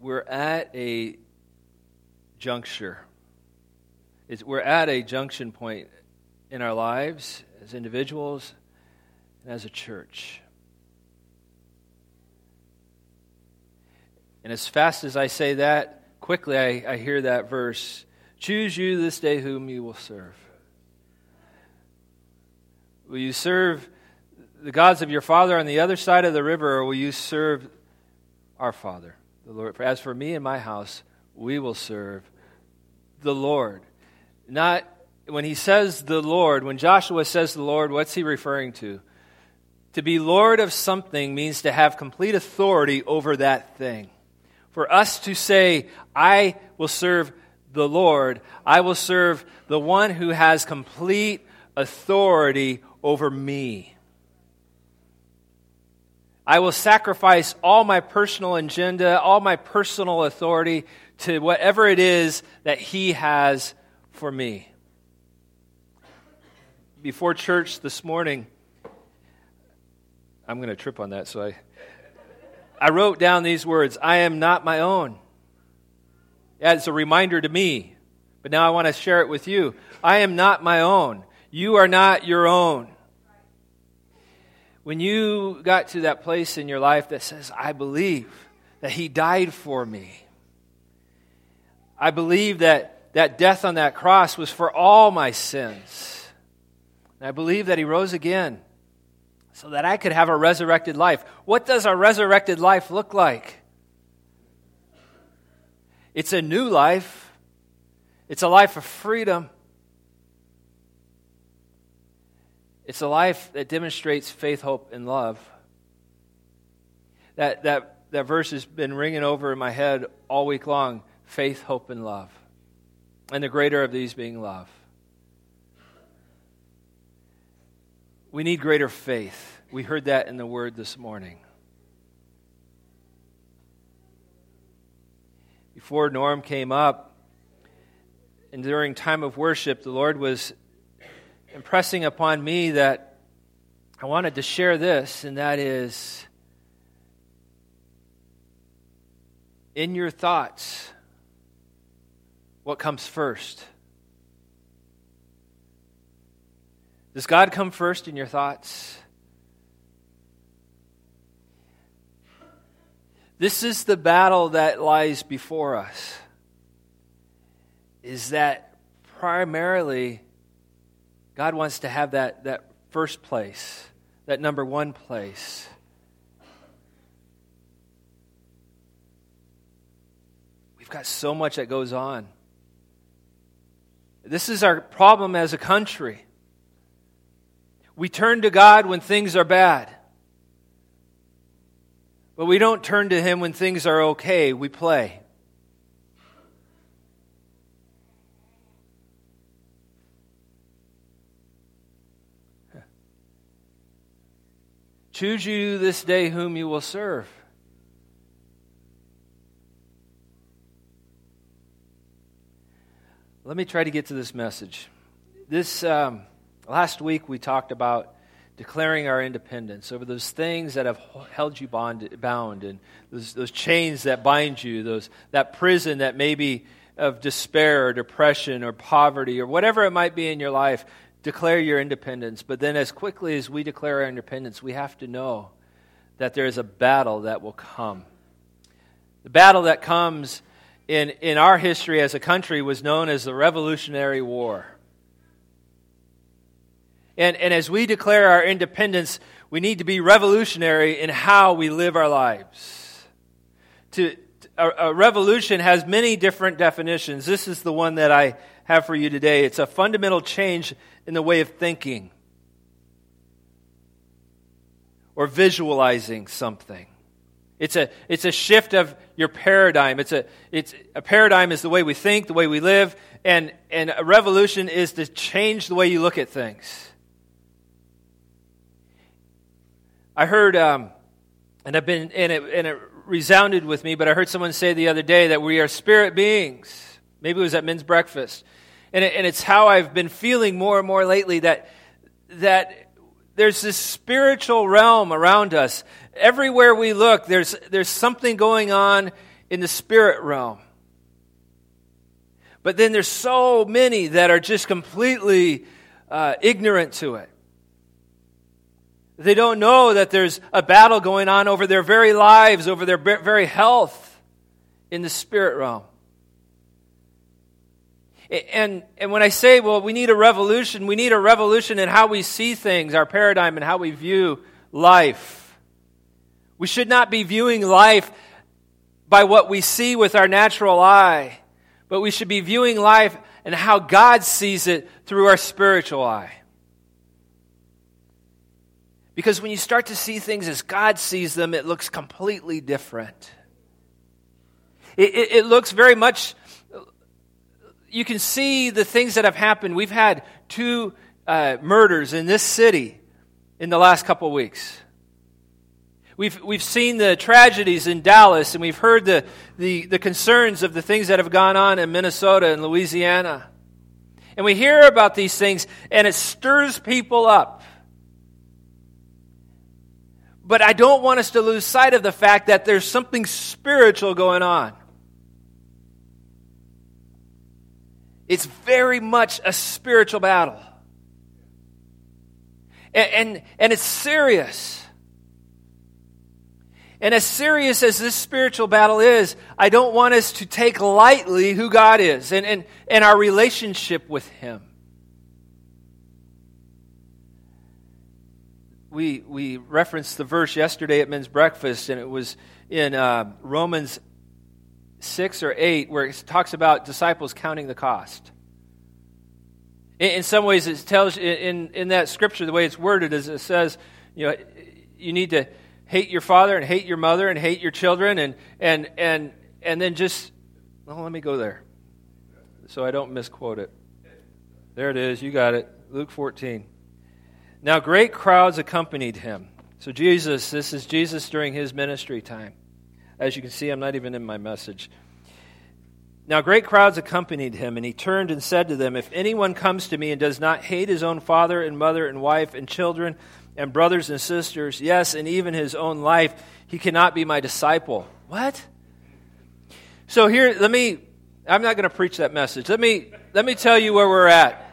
we're at a juncture. It's, we're at a junction point in our lives as individuals and as a church. And as fast as I say that, quickly I, I hear that verse Choose you this day whom you will serve. Will you serve the gods of your father on the other side of the river, or will you serve our Father, the Lord? For as for me and my house, we will serve the Lord. Not when he says the Lord, when Joshua says the Lord, what's he referring to? To be Lord of something means to have complete authority over that thing. For us to say, I will serve the Lord, I will serve the one who has complete authority over me. I will sacrifice all my personal agenda, all my personal authority to whatever it is that He has for me. Before church this morning, I'm going to trip on that, so I, I wrote down these words I am not my own. As a reminder to me, but now I want to share it with you. I am not my own. You are not your own. When you got to that place in your life that says, I believe that He died for me, I believe that that death on that cross was for all my sins. And I believe that He rose again so that I could have a resurrected life. What does a resurrected life look like? It's a new life, it's a life of freedom. It's a life that demonstrates faith, hope, and love. That, that, that verse has been ringing over in my head all week long faith, hope, and love. And the greater of these being love. We need greater faith. We heard that in the word this morning. Before Norm came up, and during time of worship, the Lord was impressing upon me that I wanted to share this, and that is in your thoughts, what comes first? Does God come first in your thoughts? This is the battle that lies before us. Is that primarily God wants to have that, that first place, that number one place. We've got so much that goes on. This is our problem as a country. We turn to God when things are bad. But we don't turn to Him when things are okay. We play. Choose you this day whom you will serve. Let me try to get to this message. This um, last week we talked about declaring our independence over those things that have held you bond, bound and those, those chains that bind you, those, that prison that maybe of despair or depression or poverty or whatever it might be in your life declare your independence. But then, as quickly as we declare our independence, we have to know that there is a battle that will come. The battle that comes in, in our history as a country was known as the Revolutionary War. And, and as we declare our independence, we need to be revolutionary in how we live our lives. To, a, a revolution has many different definitions. This is the one that I have for you today. It's a fundamental change in the way of thinking or visualizing something. It's a, it's a shift of your paradigm. It's a, it's, a paradigm is the way we think, the way we live, and, and a revolution is to change the way you look at things. I heard, um, and I've been, and it, and it resounded with me, but I heard someone say the other day that we are spirit beings. Maybe it was at men's breakfast. And, it, and it's how I've been feeling more and more lately that, that there's this spiritual realm around us. Everywhere we look, there's, there's something going on in the spirit realm. But then there's so many that are just completely uh, ignorant to it. They don't know that there's a battle going on over their very lives, over their very health in the spirit realm. And, and when I say, well, we need a revolution, we need a revolution in how we see things, our paradigm, and how we view life. We should not be viewing life by what we see with our natural eye, but we should be viewing life and how God sees it through our spiritual eye. Because when you start to see things as God sees them, it looks completely different. It, it, it, looks very much, you can see the things that have happened. We've had two uh, murders in this city in the last couple of weeks. We've, we've seen the tragedies in Dallas, and we've heard the, the, the concerns of the things that have gone on in Minnesota and Louisiana. And we hear about these things, and it stirs people up. But I don't want us to lose sight of the fact that there's something spiritual going on. It's very much a spiritual battle. And, and, and, it's serious. And as serious as this spiritual battle is, I don't want us to take lightly who God is and, and, and our relationship with Him. we, we referenced the verse yesterday at men's breakfast, and it was in uh, Romans 6 or 8, where it talks about disciples counting the cost. In, in some ways, it tells in, in that scripture, the way it's worded is it says, you know, you need to hate your father and hate your mother and hate your children, and, and, and, and then just, well, let me go there so I don't misquote it. There it is. You got it. Luke 14. Now, great crowds accompanied him. So, Jesus, this is Jesus during his ministry time. As you can see, I'm not even in my message. Now, great crowds accompanied him, and he turned and said to them, If anyone comes to me and does not hate his own father and mother and wife and children and brothers and sisters, yes, and even his own life, he cannot be my disciple. What? So, here, let me, I'm not going to preach that message. Let me, let me tell you where we're at.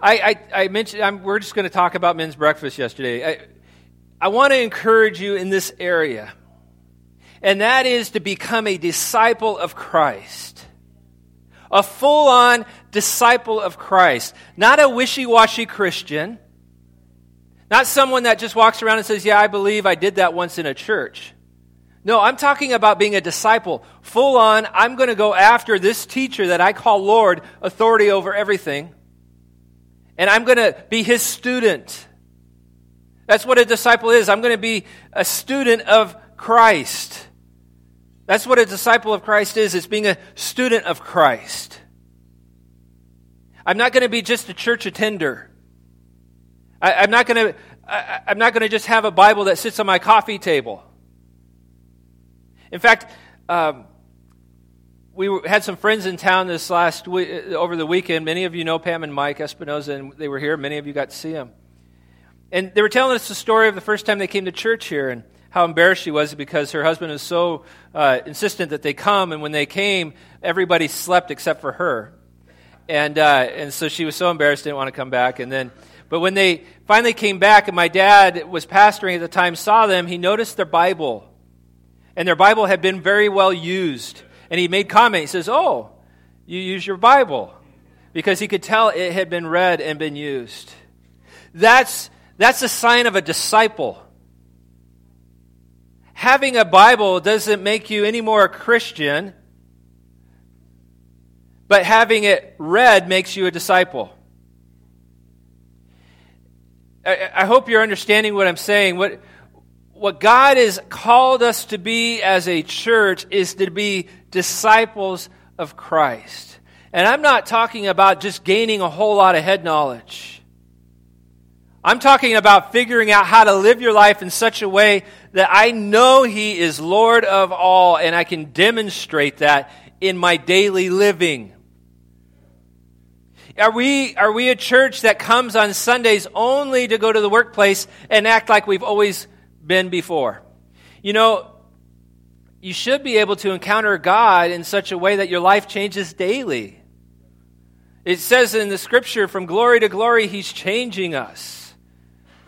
I, I, I mentioned, I'm, we're just going to talk about men's breakfast yesterday. I, I want to encourage you in this area, and that is to become a disciple of Christ. A full on disciple of Christ. Not a wishy washy Christian. Not someone that just walks around and says, Yeah, I believe I did that once in a church. No, I'm talking about being a disciple. Full on, I'm going to go after this teacher that I call Lord, authority over everything and I'm going to be his student. That's what a disciple is. I'm going to be a student of Christ. That's what a disciple of Christ is. It's being a student of Christ. I'm not going to be just a church attender. I, am not going to. I, I'm not going to just have a Bible that sits on my coffee table. In fact, um, we had some friends in town this last week, over the weekend. Many of you know Pam and Mike Espinoza, and they were here. Many of you got to see them. And they were telling us the story of the first time they came to church here and how embarrassed she was because her husband was so uh, insistent that they come. And when they came, everybody slept except for her. And, uh, and so she was so embarrassed, didn't want to come back. And then, but when they finally came back, and my dad was pastoring at the time, saw them, he noticed their Bible. And their Bible had been very well used and he made comment. He says, Oh, you use your Bible. Because he could tell it had been read and been used. That's, that's a sign of a disciple. Having a Bible doesn't make you any more a Christian, but having it read makes you a disciple. I, I hope you're understanding what I'm saying. What, what God has called us to be as a church is to be disciples of Christ. And I'm not talking about just gaining a whole lot of head knowledge. I'm talking about figuring out how to live your life in such a way that I know He is Lord of all and I can demonstrate that in my daily living. Are we, are we a church that comes on Sundays only to go to the workplace and act like we've always been before. You know, you should be able to encounter God in such a way that your life changes daily. It says in the scripture, from glory to glory, He's changing us.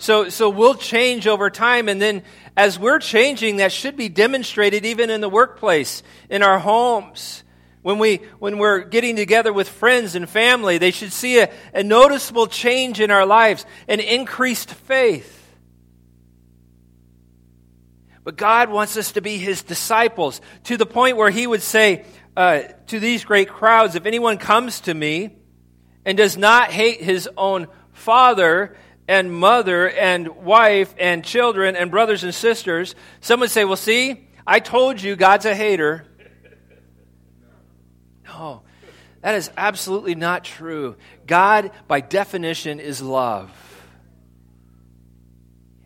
So, so we'll change over time, and then as we're changing, that should be demonstrated even in the workplace, in our homes. When, we, when we're getting together with friends and family, they should see a, a noticeable change in our lives, an increased faith. But God wants us to be His disciples to the point where He would say uh, to these great crowds, If anyone comes to me and does not hate his own father and mother and wife and children and brothers and sisters, some would say, Well, see, I told you God's a hater. No, that is absolutely not true. God, by definition, is love.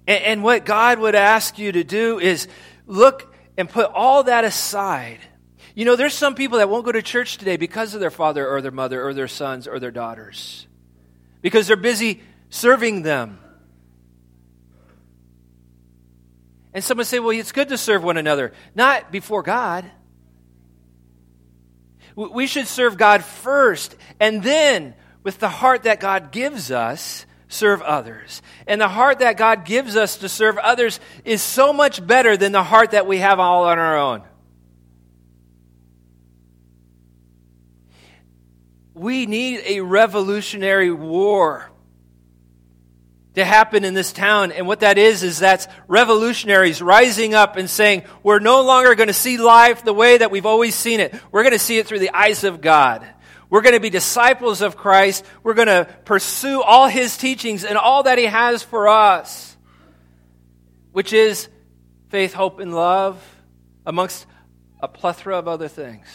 And, and what God would ask you to do is look and put all that aside. You know, there's some people that won't go to church today because of their father or their mother or their sons or their daughters, because they're busy serving them. And someone say, well, it's good to serve one another. Not before God. We should serve God first, and then, with the heart that God gives us, serve others. And the heart that God gives us to serve others is so much better than the heart that we have all on our own. We need a revolutionary war to happen in this town. And what that is, is that's revolutionaries rising up and saying, we're no longer going to see life the way that we've always seen it. We're going to see it through the eyes of God. We're going to be disciples of Christ. We're going to pursue all his teachings and all that he has for us, which is faith, hope, and love, amongst a plethora of other things.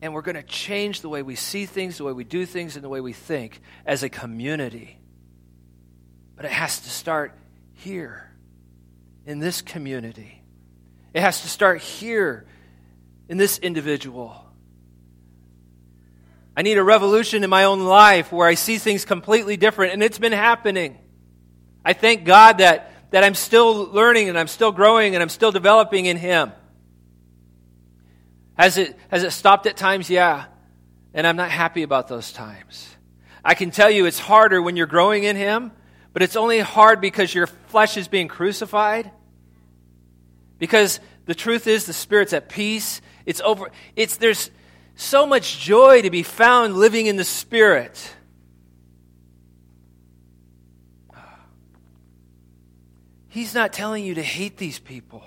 And we're going to change the way we see things, the way we do things, and the way we think as a community. But it has to start here, in this community. It has to start here, in this individual. I need a revolution in my own life where I see things completely different, and it's been happening. I thank God that, that I'm still learning and I'm still growing and I'm still developing in Him. Has it, has it stopped at times? Yeah. And I'm not happy about those times. I can tell you it's harder when you're growing in Him, but it's only hard because your flesh is being crucified. Because the truth is, the Spirit's at peace. It's over. It's, there's, so much joy to be found living in the Spirit. He's not telling you to hate these people.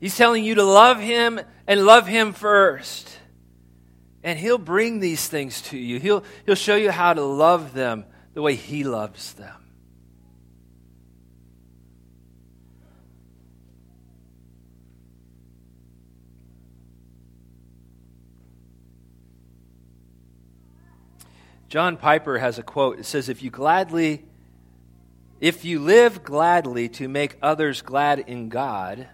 He's telling you to love Him and love Him first. And He'll bring these things to you. He'll, he'll show you how to love them the way He loves them. John Piper has a quote. It says, If you gladly, if you live gladly to make others glad in God,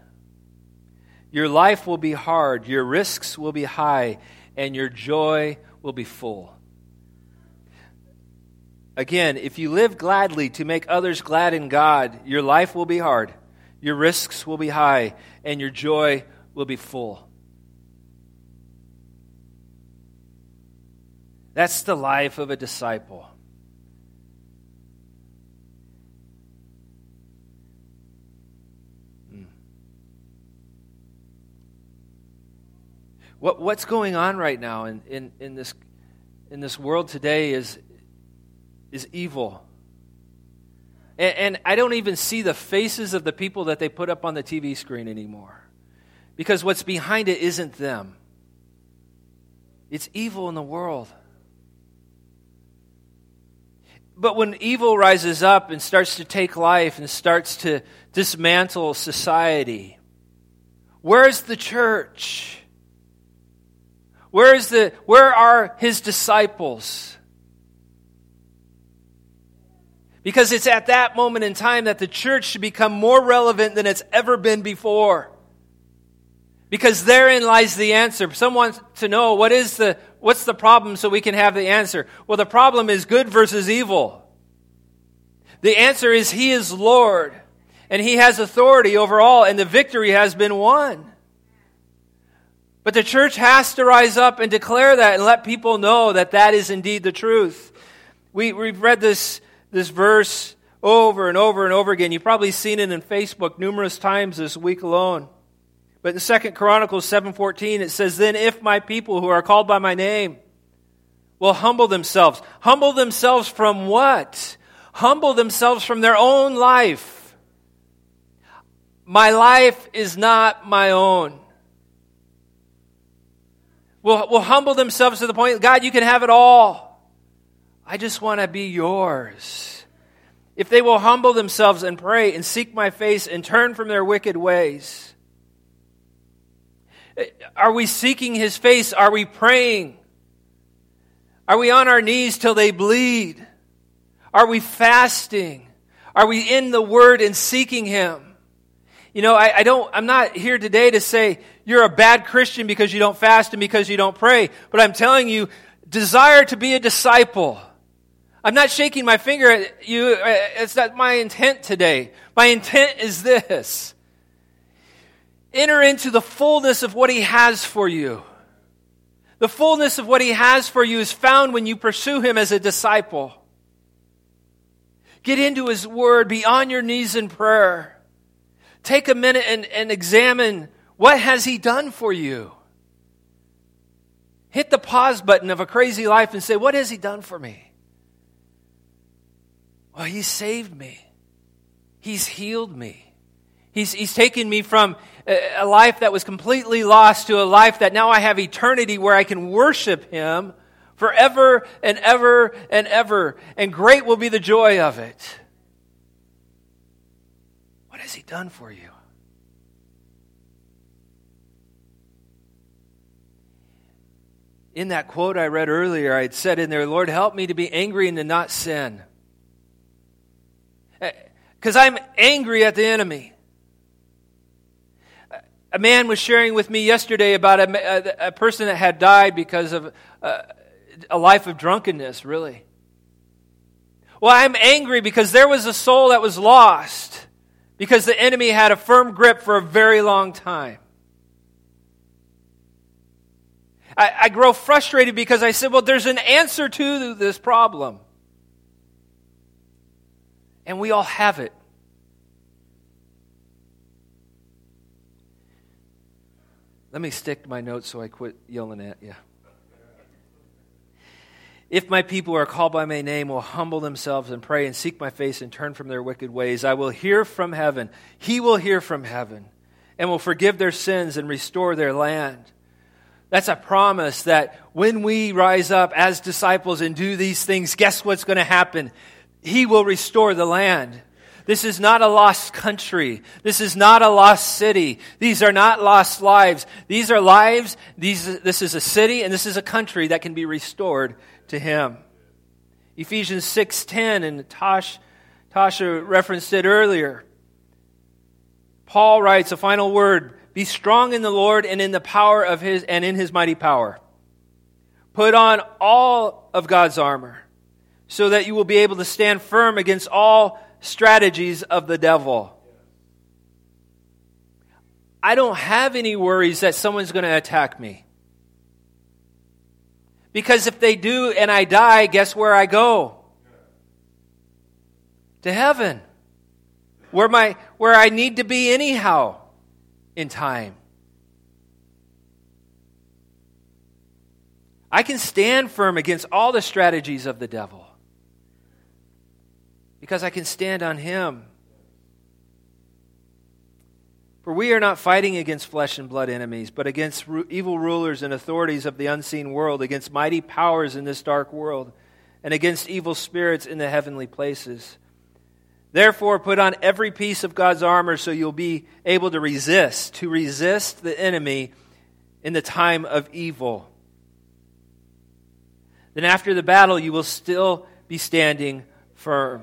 your life will be hard, your risks will be high, and your joy will be full. Again, if you live gladly to make others glad in God, your life will be hard, your risks will be high, and your joy will be full. That's the life of a disciple. Hmm. What, what's going on right now in, in, in, this, in this world today is, is evil. And, and I don't even see the faces of the people that they put up on the TV screen anymore. Because what's behind it isn't them, it's evil in the world. But when evil rises up and starts to take life and starts to dismantle society, where's the church? Where is the where are his disciples? Because it's at that moment in time that the church should become more relevant than it's ever been before. Because therein lies the answer. Someone to know what is the what's the problem so we can have the answer. Well, the problem is good versus evil. The answer is He is Lord. and he has authority over all, and the victory has been won. But the church has to rise up and declare that and let people know that that is indeed the truth. We, we've read this, this verse over and over and over again. You've probably seen it in Facebook numerous times this week alone. But in Second Chronicles 7:14 it says, "Then if my people who are called by my name will humble themselves, humble themselves from what? Humble themselves from their own life. My life is not my own. Will, will humble themselves to the point, God, you can have it all. I just want to be yours. If they will humble themselves and pray and seek my face and turn from their wicked ways. Are we seeking his face? Are we praying? Are we on our knees till they bleed? Are we fasting? Are we in the word and seeking him? You know, I, I, don't, I'm not here today to say you're a bad Christian because you don't fast and because you don't pray, but I'm telling you, desire to be a disciple. I'm not shaking my finger at you. Uh, it's not my intent today. My intent is this. Enter into the fullness of what he has for you. The fullness of what he has for you is found when you pursue him as a disciple. Get into his word, be on your knees in prayer. Take a minute and, and examine what has he done for you. Hit the pause button of a crazy life and say, What has he done for me? Well, he saved me. He's healed me. He's, he's taken me from a, life that was completely lost to a life that now I have eternity where I can worship him forever and ever and ever. And great will be the joy of it. What has He done for you? In that quote I read earlier, I had said in there, Lord, help me to be angry and to not sin. Because eh, I'm angry at the enemy. A man was sharing with me yesterday about a, a, a person that had died because of uh, a life of drunkenness, really. Well, I'm angry because there was a soul that was lost because the enemy had a firm grip for a very long time. I, I grow frustrated because I said, well, there's an answer to this problem. And we all have it. Let me stick to my notes so I quit yelling at you. If my people who are called by my name will humble themselves and pray and seek my face and turn from their wicked ways, I will hear from heaven. He will hear from heaven and will forgive their sins and restore their land. That's a promise that when we rise up as disciples and do these things, guess what's going to happen? He will restore the land. This is not a lost country. This is not a lost city. These are not lost lives. These are lives. These, this is a city and this is a country that can be restored to him. Ephesians 6:10 and Tosh, Tasha referenced it earlier. Paul writes a final word, be strong in the Lord and in the power of his and in his mighty power. Put on all of God's armor so that you will be able to stand firm against all strategies of the devil. I don't have any worries that someone's going to attack me. Because if they do and I die, guess where I go? To heaven. Where, my, where I need to be anyhow in time. I can stand firm against all the strategies of the devil because I can stand on him. For we are not fighting against flesh and blood enemies, but against evil rulers and authorities of the unseen world, against mighty powers in this dark world, and against evil spirits in the heavenly places. Therefore, put on every piece of God's armor so you'll be able to resist, to resist the enemy in the time of evil. Then, after the battle, you will still be standing firm.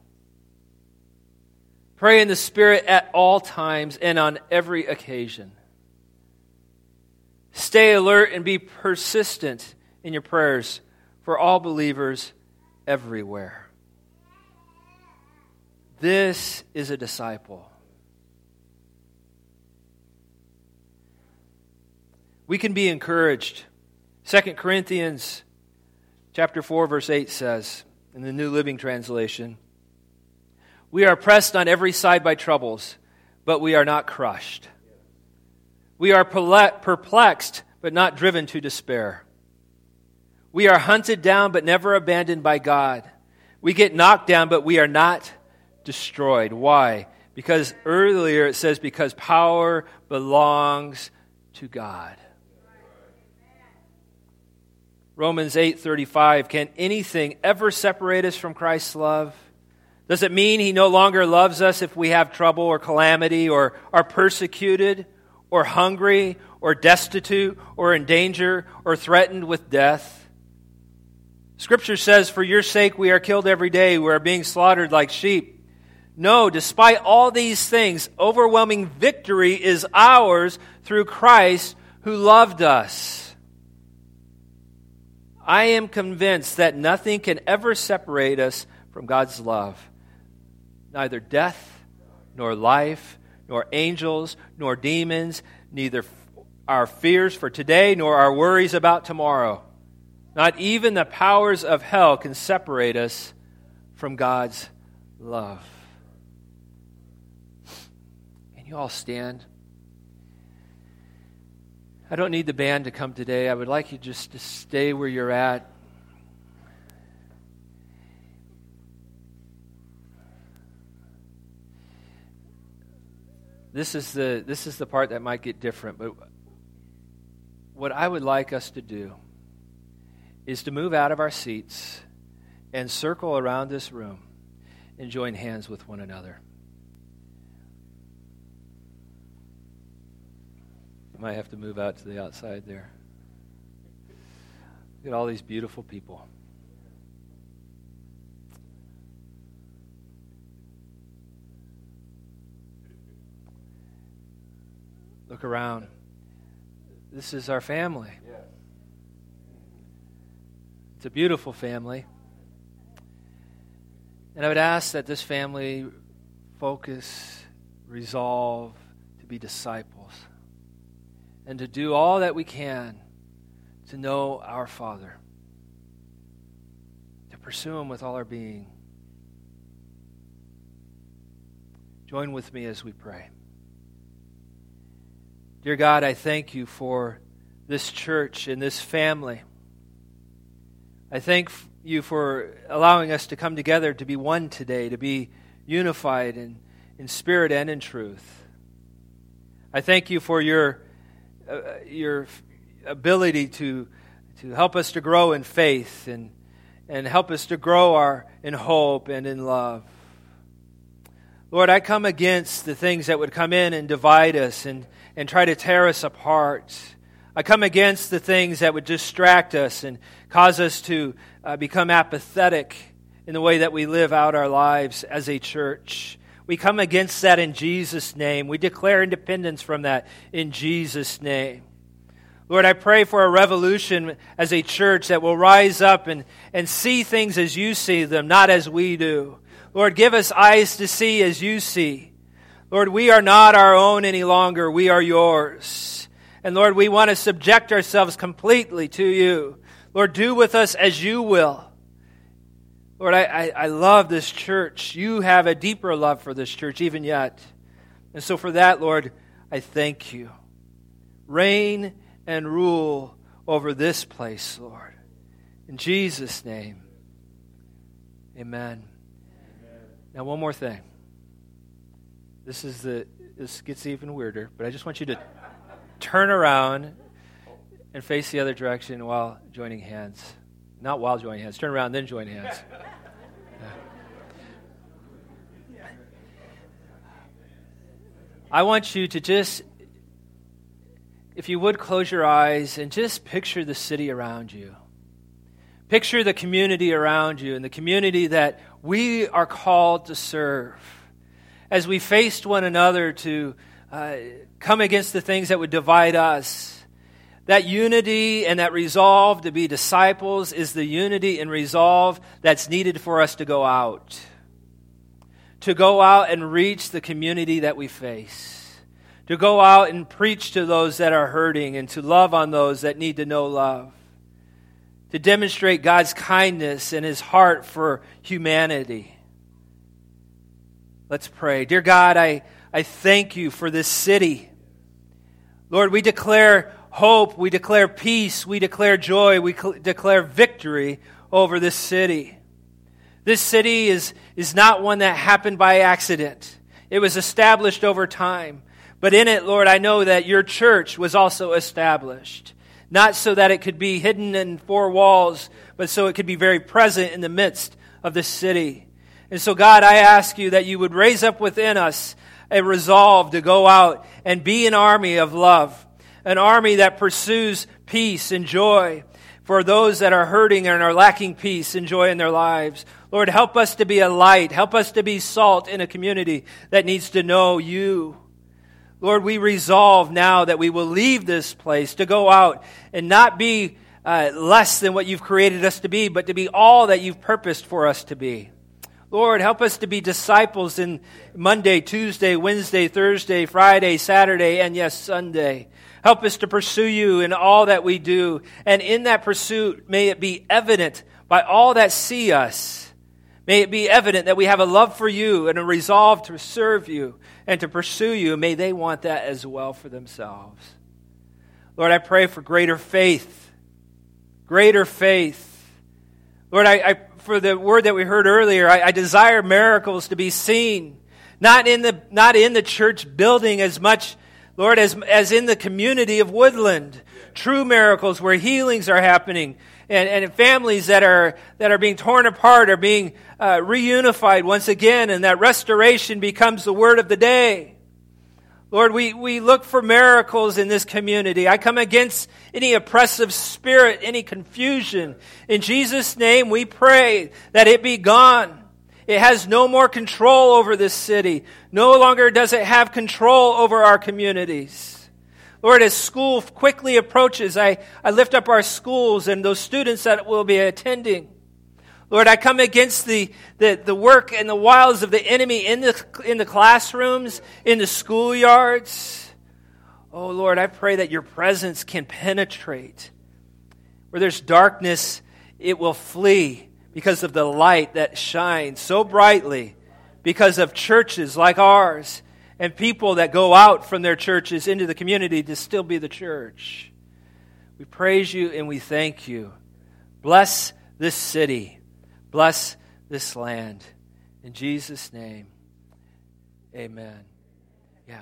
Pray in the Spirit at all times and on every occasion. Stay alert and be persistent in your prayers for all believers everywhere. This is a disciple. We can be encouraged. 2 Corinthians chapter 4 verse 8 says in the New Living Translation, "We are pressed on every side by troubles, but we are not crushed. We are perplexed, but not driven to despair. We are hunted down, but never abandoned by God. We get knocked down, but we are not destroyed. Why? Because earlier it says, because power belongs to God. Romans 8:35 Can anything ever separate us from Christ's love? Does it mean he no longer loves us if we have trouble or calamity or are persecuted or hungry or destitute or in danger or threatened with death? Scripture says, For your sake we are killed every day, we are being slaughtered like sheep. No, despite all these things, overwhelming victory is ours through Christ who loved us. I am convinced that nothing can ever separate us from God's love. Neither death, nor life, nor angels, nor demons, neither our fears for today, nor our worries about tomorrow. Not even the powers of hell can separate us from God's love. Can you all stand? I don't need the band to come today. I would like you just to stay where you're at. This is the this is the part that might get different, but what I would like us to do is to move out of our seats and circle around this room and join hands with one another. Might have to move out to the outside there. Look at all these beautiful people. Look around. This is our family. It's a beautiful family. And I would ask that this family focus, resolve to be disciples and to do all that we can to know our Father, to pursue Him with all our being. Join with me as we pray. Dear God, I thank you for this church and this family. I thank you for allowing us to come together to be one today, to be unified in, in spirit and in truth. I thank you for your uh, your ability to, to help us to grow in faith and, and help us to grow our, in hope and in love. Lord, I come against the things that would come in and divide us and, and try to tear us apart. I come against the things that would distract us and cause us to uh, become apathetic in the way that we live out our lives as a church. We come against that in Jesus' name. We declare independence from that in Jesus' name. Lord, I pray for a revolution as a church that will rise up and, and see things as you see them, not as we do. Lord, give us eyes to see as you see. Lord, we are not our own any longer. We are yours. And Lord, we want to subject ourselves completely to you. Lord, do with us as you will. Lord, I, I, I, love this church. You have a deeper love for this church, even yet. And so, for that, Lord, I thank you. Reign and rule over this place, Lord. In Jesus' name, amen. Now, one more thing. This is the this gets even weirder, but I just want you to turn around and face the other direction while joining hands. Not while joining hands. Turn around, then join hands. I want you to just, if you would, close your eyes and just picture the city around you. Picture the community around you and the community that we are called to serve. As we faced one another to uh, come against the things that would divide us, that unity and that resolve to be disciples is the unity and resolve that's needed for us to go out. To go out and reach the community that we face. To go out and preach to those that are hurting and to love on those that need to know love. To demonstrate God's kindness and his heart for humanity. Let's pray. Dear God, I, I thank you for this city. Lord, we declare hope, we declare peace, we declare joy, we cl- declare victory over this city. This city is, is not one that happened by accident. It was established over time. But in it, Lord, I know that your church was also established. Not so that it could be hidden in four walls, but so it could be very present in the midst of the city. And so, God, I ask you that you would raise up within us a resolve to go out and be an army of love an army that pursues peace and joy for those that are hurting and are lacking peace and joy in their lives. Lord, help us to be a light. Help us to be salt in a community that needs to know you. Lord, we resolve now that we will leave this place to go out and not be uh, less than what you've created us to be, but to be all that you've purposed for us to be. Lord, help us to be disciples in Monday, Tuesday, Wednesday, Thursday, Friday, Saturday, and yes, Sunday. Help us to pursue you in all that we do. And in that pursuit, may it be evident by all that see us. May it be evident that we have a love for you and a resolve to serve you and to pursue you. May they want that as well for themselves. Lord, I pray for greater faith. Greater faith. Lord, I, I for the word that we heard earlier, I, I desire miracles to be seen. Not in the, not in the church building as much Lord, as, as in the community of Woodland, true miracles where healings are happening and, and families that are, that are being torn apart are being uh, reunified once again, and that restoration becomes the word of the day. Lord, we, we look for miracles in this community. I come against any oppressive spirit, any confusion. In Jesus' name, we pray that it be gone. It has no more control over this city. No longer does it have control over our communities. Lord, as school quickly approaches, I, I lift up our schools and those students that will be attending. Lord, I come against the, the, the work and the wiles of the enemy in the, in the classrooms, in the schoolyards. Oh, Lord, I pray that your presence can penetrate. Where there's darkness, it will flee because of the light that shines so brightly because of churches like ours and people that go out from their churches into the community to still be the church. We praise you and we thank you. Bless this city. Bless this land. In Jesus' name, amen. Yeah.